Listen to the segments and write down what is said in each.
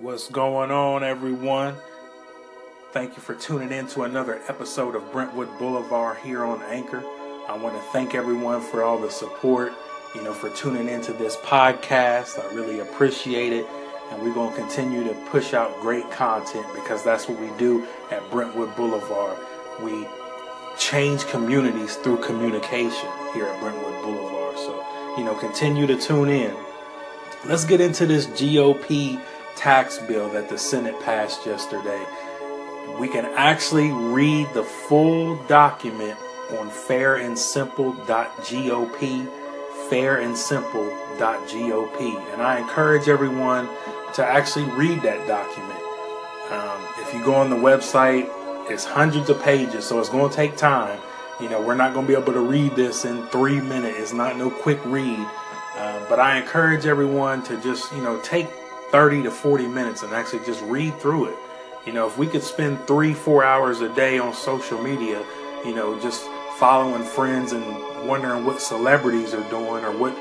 What's going on, everyone? Thank you for tuning in to another episode of Brentwood Boulevard here on Anchor. I want to thank everyone for all the support, you know, for tuning into this podcast. I really appreciate it. And we're going to continue to push out great content because that's what we do at Brentwood Boulevard. We change communities through communication here at Brentwood Boulevard. So, you know, continue to tune in. Let's get into this GOP tax bill that the Senate passed yesterday. We can actually read the full document on fairandsimple.gop, fairandsimple.gop. And I encourage everyone to actually read that document. Um, if you go on the website, it's hundreds of pages, so it's going to take time. You know, we're not going to be able to read this in three minutes. It's not no quick read. Uh, but I encourage everyone to just, you know, take 30 to 40 minutes and actually just read through it. You know, if we could spend three, four hours a day on social media, you know, just following friends and wondering what celebrities are doing or what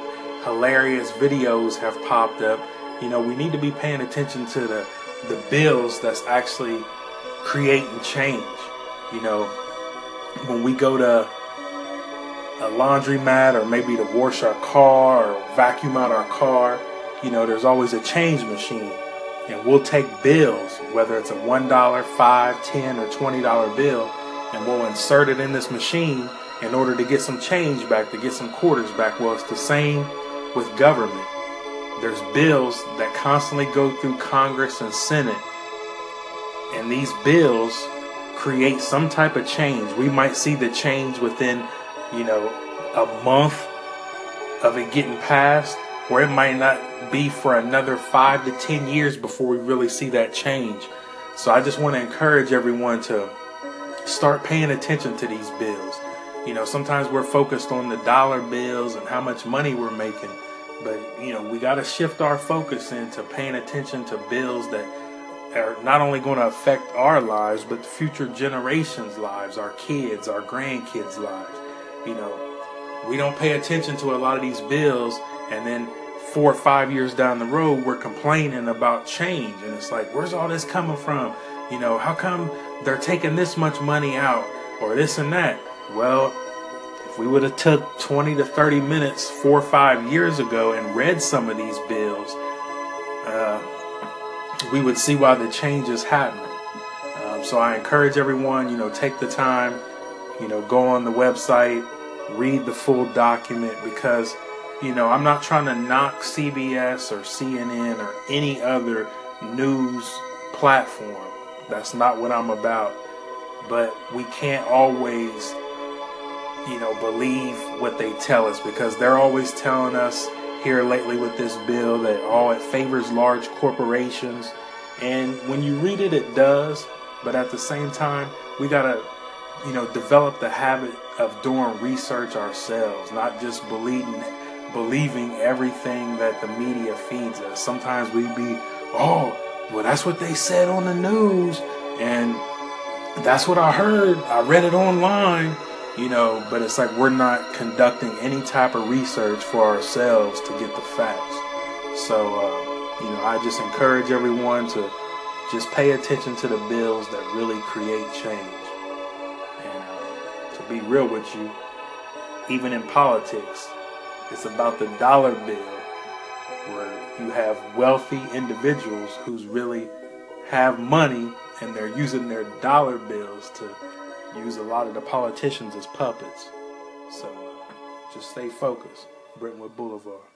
hilarious videos have popped up, you know, we need to be paying attention to the, the bills that's actually creating change. You know, when we go to a laundromat or maybe to wash our car or vacuum out our car, you know, there's always a change machine. And we'll take bills, whether it's a $1, 5 10 or $20 bill, and we'll insert it in this machine in order to get some change back, to get some quarters back. Well, it's the same with government. There's bills that constantly go through Congress and Senate, and these bills create some type of change. We might see the change within, you know, a month of it getting passed, or it might not be for another five to ten years before we really see that change. So I just want to encourage everyone to start paying attention to these bills. You know, sometimes we're focused on the dollar bills and how much money we're making, but you know, we got to shift our focus into paying attention to bills that are not only going to affect our lives, but future generations' lives, our kids, our grandkids' lives. You know, we don't pay attention to a lot of these bills, and then four or five years down the road, we're complaining about change. And it's like, where's all this coming from? You know, how come they're taking this much money out or this and that? Well, if we would have took 20 to 30 minutes four or five years ago and read some of these bills, uh, we would see why the change is happening. Um, so I encourage everyone, you know, take the time, you know, go on the website, read the full document because – you know, I'm not trying to knock CBS or CNN or any other news platform. That's not what I'm about. But we can't always, you know, believe what they tell us because they're always telling us here lately with this bill that, oh, it favors large corporations. And when you read it, it does. But at the same time, we got to, you know, develop the habit of doing research ourselves, not just believing believing everything that the media feeds us. Sometimes we be, oh, well, that's what they said on the news, and that's what I heard. I read it online, you know, but it's like we're not conducting any type of research for ourselves to get the facts. So, uh, you know, I just encourage everyone to just pay attention to the bills that really create change. And uh, to be real with you, even in politics, it's about the dollar bill, where you have wealthy individuals who's really have money and they're using their dollar bills to use a lot of the politicians as puppets. So uh, just stay focused. Brentwood Boulevard.